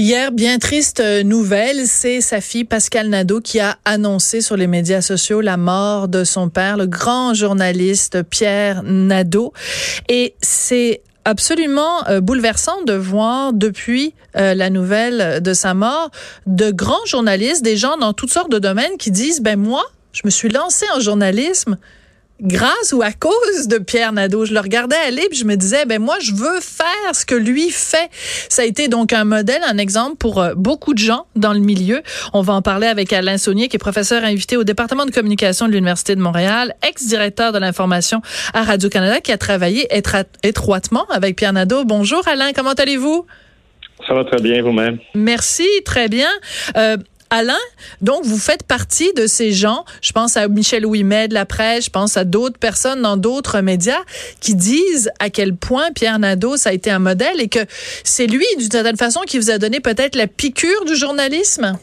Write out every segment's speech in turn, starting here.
Hier, bien triste nouvelle, c'est sa fille Pascal Nadeau qui a annoncé sur les médias sociaux la mort de son père, le grand journaliste Pierre Nadeau. Et c'est absolument euh, bouleversant de voir depuis euh, la nouvelle de sa mort de grands journalistes, des gens dans toutes sortes de domaines qui disent ben moi, je me suis lancé en journalisme grâce ou à cause de Pierre Nadeau. Je le regardais aller puis je me disais, ben moi, je veux faire ce que lui fait. Ça a été donc un modèle, un exemple pour euh, beaucoup de gens dans le milieu. On va en parler avec Alain Saunier, qui est professeur invité au département de communication de l'Université de Montréal, ex-directeur de l'information à Radio-Canada, qui a travaillé étroitement avec Pierre Nadeau. Bonjour Alain, comment allez-vous? Ça va très bien vous-même? Merci, très bien. Euh, Alain, donc vous faites partie de ces gens, je pense à Michel Ouimet de la presse, je pense à d'autres personnes dans d'autres médias qui disent à quel point Pierre Nadeau ça a été un modèle et que c'est lui d'une certaine façon qui vous a donné peut-être la piqûre du journalisme?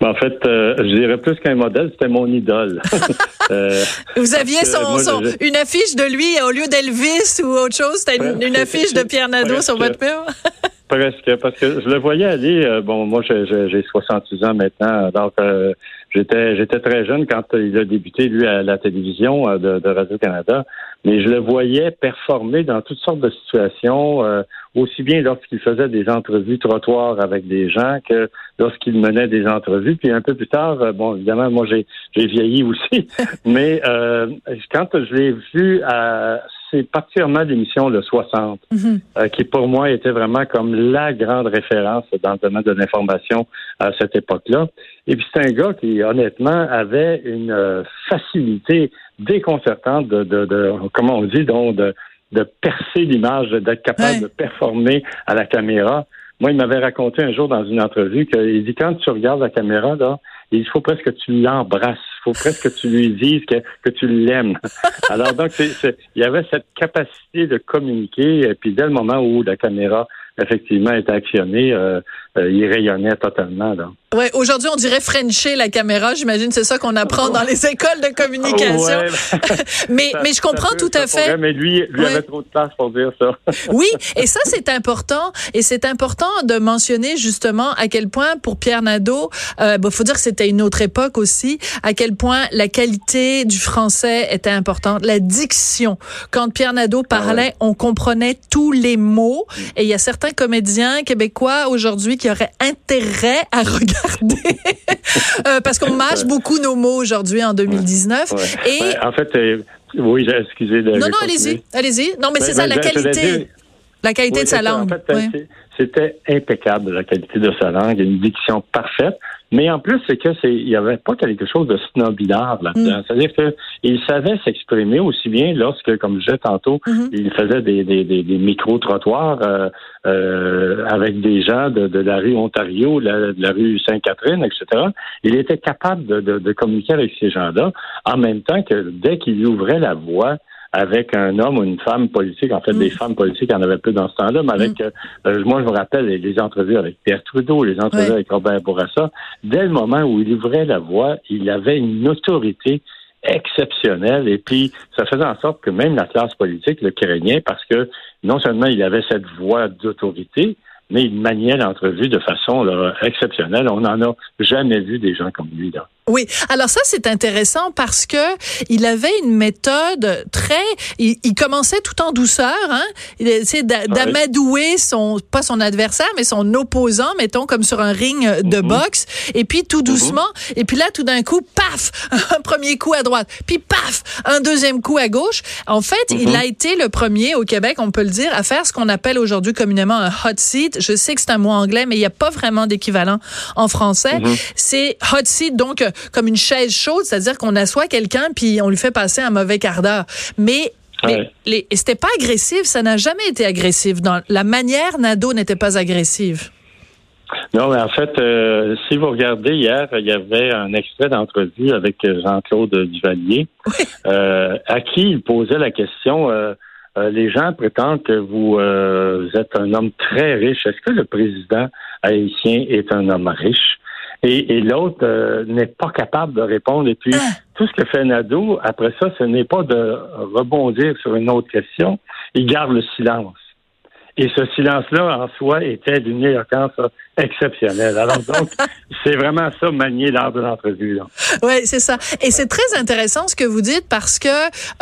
Ben, en fait, euh, je dirais plus qu'un modèle, c'était mon idole. euh, vous aviez son, son, une affiche de lui au lieu d'Elvis ou autre chose, c'était une, une, affiche de Pierre Nadeau sur votre mur? Presque, parce que je le voyais aller. Euh, bon, moi, j'ai 66 ans maintenant, donc euh, j'étais j'étais très jeune quand il a débuté lui à la télévision euh, de, de Radio Canada, mais je le voyais performer dans toutes sortes de situations, aussi bien lorsqu'il faisait des entrevues trottoirs avec des gens que lorsqu'il menait des entrevues. Puis un peu plus tard, bon, évidemment, moi j'ai j'ai vieilli aussi, mais quand je l'ai vu à c'est particulièrement l'émission Le 60, mm-hmm. euh, qui pour moi était vraiment comme la grande référence dans le domaine de l'information à cette époque-là. Et puis c'est un gars qui, honnêtement, avait une euh, facilité déconcertante de, de, de, comment on dit, donc de, de percer l'image, d'être capable de performer à la caméra. Moi, il m'avait raconté un jour dans une entrevue qu'il dit quand tu regardes la caméra, là, il faut presque que tu l'embrasses. Il faut presque que tu lui dises que, que tu l'aimes. Alors donc, c'est, il y avait cette capacité de communiquer, et puis dès le moment où la caméra effectivement était actionnée, euh, euh, il rayonnait totalement. Là. Ouais, aujourd'hui, on dirait Frencher la caméra. J'imagine c'est ça qu'on apprend dans les écoles de communication. mais, mais je comprends tout à fait. mais lui, lui avait trop de place pour dire ça. oui, et ça, c'est important. Et c'est important de mentionner justement à quel point, pour Pierre Nadeau, euh, bah, faut dire que c'était une autre époque aussi, à quel point la qualité du français était importante. La diction. Quand Pierre Nadeau ah parlait, on comprenait tous les mots. Et il y a certains comédiens québécois aujourd'hui qui auraient intérêt à regarder euh, parce qu'on mâche beaucoup nos mots aujourd'hui en 2019. Et ben, en fait, euh, oui, excusez. De non, non, allez-y, allez-y. Non, mais c'est ça, la qualité, la qualité de sa langue. En fait, c'était impeccable la qualité de sa langue, une diction parfaite. Mais en plus, c'est que c'est il n'y avait pas quelque chose de snobinard là-dedans. Mm. C'est-à-dire qu'il savait s'exprimer aussi bien lorsque, comme je disais tantôt, mm-hmm. il faisait des, des, des, des micro-trottoirs euh, euh, avec des gens de, de, la rue Ontario, de la rue Sainte-Catherine, etc. Il était capable de, de, de communiquer avec ces gens-là en même temps que dès qu'il ouvrait la voix, avec un homme ou une femme politique. En fait, des mm. femmes politiques, il y en avait peu dans ce temps-là, mais avec, mm. euh, moi, je me rappelle les, entrevues avec Pierre Trudeau, les entrevues avec Robert Bourassa. Dès le moment où il ouvrait la voix, il avait une autorité exceptionnelle et puis ça faisait en sorte que même la classe politique le craignait parce que non seulement il avait cette voix d'autorité, mais il maniait l'entrevue de façon exceptionnelle. On n'en a jamais vu des gens comme lui. Là. Oui, alors ça c'est intéressant parce que il avait une méthode très, il, commençait tout en douceur, hein, il essaie d'amadouer son, pas son adversaire mais son opposant, mettons comme sur un ring de mhm. boxe, et puis tout mhm. doucement, et puis là tout d'un coup, paf, un premier coup à droite, puis paf, un deuxième coup à gauche. En fait, il mhm. a été le premier au Québec, on peut le dire, à faire ce qu'on appelle aujourd'hui communément un hot seat. Je sais que c'est un mot anglais, mais il n'y a pas vraiment d'équivalent en français. C'est hot seat, donc comme une chaise chaude, c'est-à-dire qu'on assoit quelqu'un puis on lui fait passer un mauvais quart d'heure. Mais Mais les, c'était pas agressif, ça n'a jamais été agressif. Dans la manière, Nadeau n'était pas agressive. Non, mais en fait, euh, si vous regardez hier, il y avait un extrait d'entrevue avec Jean-Claude Duvalier, euh, à qui il posait la question. Euh, les gens prétendent que vous, êtes un homme très riche. Est-ce que le président haïtien est un homme riche? Et, l'autre n'est pas capable de répondre. Et puis, ah. tout ce que fait Nadeau, après ça, ce n'est pas de rebondir sur une autre question. Il garde le silence. Et ce silence-là, en soi, était d'une éloquence exceptionnelle. Alors donc, c'est vraiment ça manier lors de l'entrevue. Oui, c'est ça. Et c'est très intéressant ce que vous dites parce que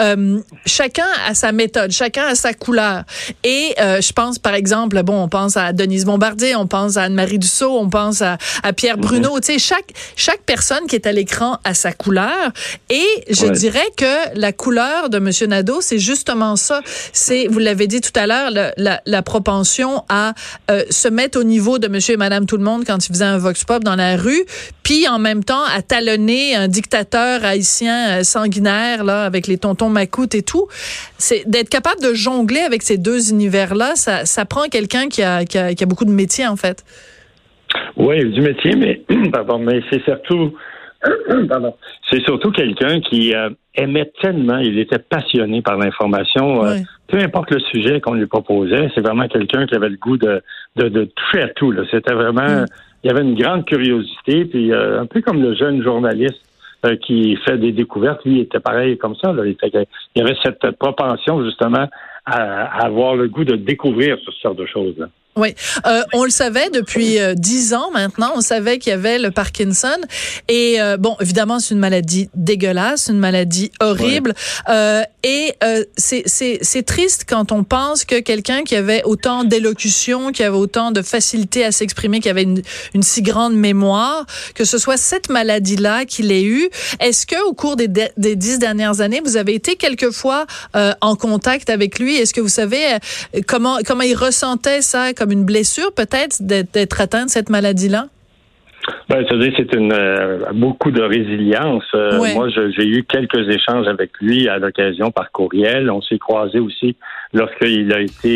euh, chacun a sa méthode, chacun a sa couleur. Et euh, je pense, par exemple, bon, on pense à Denise Bombardier, on pense à Anne-Marie Dussault, on pense à, à Pierre Bruno. Mhm. Tu sais, chaque chaque personne qui est à l'écran a sa couleur. Et je dirais que la couleur de Monsieur Nadeau, c'est justement ça. C'est, vous l'avez dit tout à l'heure, la, la propension à euh, se mettre au niveau de monsieur madame tout le monde quand il faisait un vox pop dans la rue, puis en même temps à talonner un dictateur haïtien euh, sanguinaire là avec les tontons macoutes et tout. C'est d'être capable de jongler avec ces deux univers-là, ça, ça prend quelqu'un qui a, qui, a, beaucoup de métier en fait. Oui, du métier, mais pardon, mais c'est surtout c'est surtout quelqu'un qui euh, aimait tellement, il était passionné par l'information peu importe le sujet qu'on lui proposait, c'est vraiment quelqu'un qui avait le goût de, de, toucher à tout. C'était vraiment, mm. il y avait une grande curiosité, puis euh, un peu comme le jeune journaliste euh, qui fait des découvertes, lui était pareil comme ça. Il, y avait cette propension justement à, avoir le goût de découvrir ce genre de choses. Là. Oui, euh, on le savait depuis euh, dix ans maintenant. On savait qu'il y avait le Parkinson. Et euh, bon, évidemment, c'est une maladie dégueulasse, une maladie horrible. Euh, et c'est triste quand on pense que quelqu'un qui avait autant d'élocution, qui avait autant de facilité à s'exprimer, qui avait une, une, si grande mémoire, que ce soit cette maladie-là qu'il ait eu. Est-ce que au cours des, des dix dernières années, vous avez été quelquefois en contact avec lui? Est-ce que vous savez comment comment il ressentait ça comme une blessure peut-être d'être atteint de cette maladie-là? Ben, c'est une euh, beaucoup de résilience. Euh, moi, j'ai eu quelques échanges avec lui à l'occasion par courriel. On s'est croisés aussi lorsqu'il a été